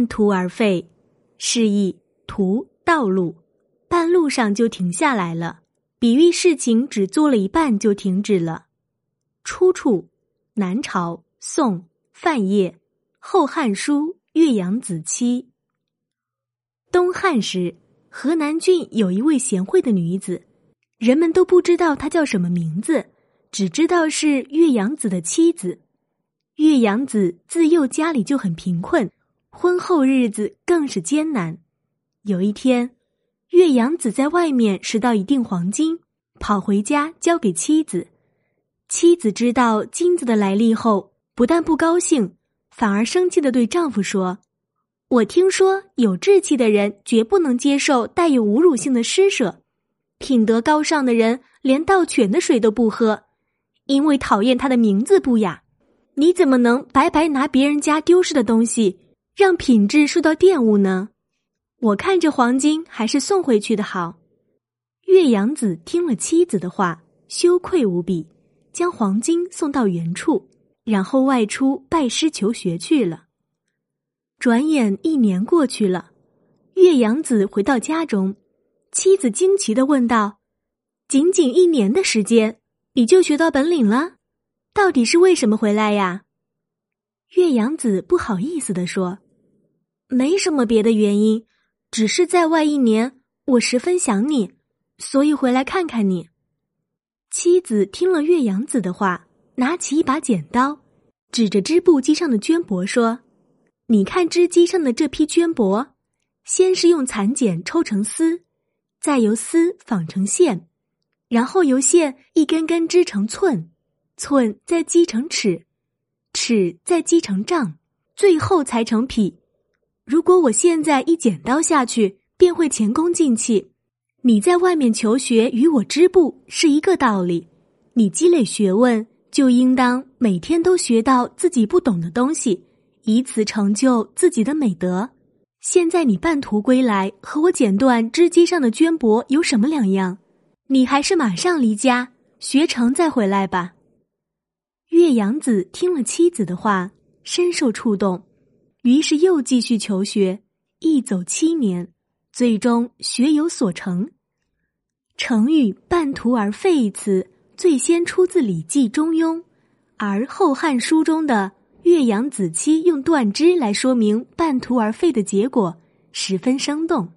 半途而废，示意途道路，半路上就停下来了，比喻事情只做了一半就停止了。出处：南朝宋范晔《后汉书·岳阳子期》。东汉时，河南郡有一位贤惠的女子，人们都不知道她叫什么名字，只知道是岳阳子的妻子。岳阳子自幼家里就很贫困，婚后日子更是艰难。有一天，岳阳子在外面拾到一锭黄金，跑回家交给妻子。妻子知道金子的来历后，不但不高兴，反而生气的对丈夫说：“我听说有志气的人绝不能接受带有侮辱性的施舍，品德高尚的人连倒泉的水都不喝，因为讨厌他的名字不雅。”你怎么能白白拿别人家丢失的东西，让品质受到玷污呢？我看这黄金还是送回去的好。岳阳子听了妻子的话，羞愧无比，将黄金送到原处，然后外出拜师求学去了。转眼一年过去了，岳阳子回到家中，妻子惊奇的问道：“仅仅一年的时间，你就学到本领了？”到底是为什么回来呀？岳阳子不好意思的说：“没什么别的原因，只是在外一年，我十分想你，所以回来看看你。”妻子听了岳阳子的话，拿起一把剪刀，指着织布机上的绢帛说：“你看织机上的这批绢帛，先是用蚕茧抽成丝，再由丝纺成线，然后由线一根根织成寸。”寸再积成尺，尺再积成丈，最后才成匹。如果我现在一剪刀下去，便会前功尽弃。你在外面求学，与我织布是一个道理。你积累学问，就应当每天都学到自己不懂的东西，以此成就自己的美德。现在你半途归来，和我剪断织机上的绢帛有什么两样？你还是马上离家学成再回来吧。岳阳子听了妻子的话，深受触动，于是又继续求学，一走七年，最终学有所成。成语“半途而废”一词，最先出自《礼记·中庸》，而《后汉书》中的岳阳子期用断肢来说明半途而废的结果，十分生动。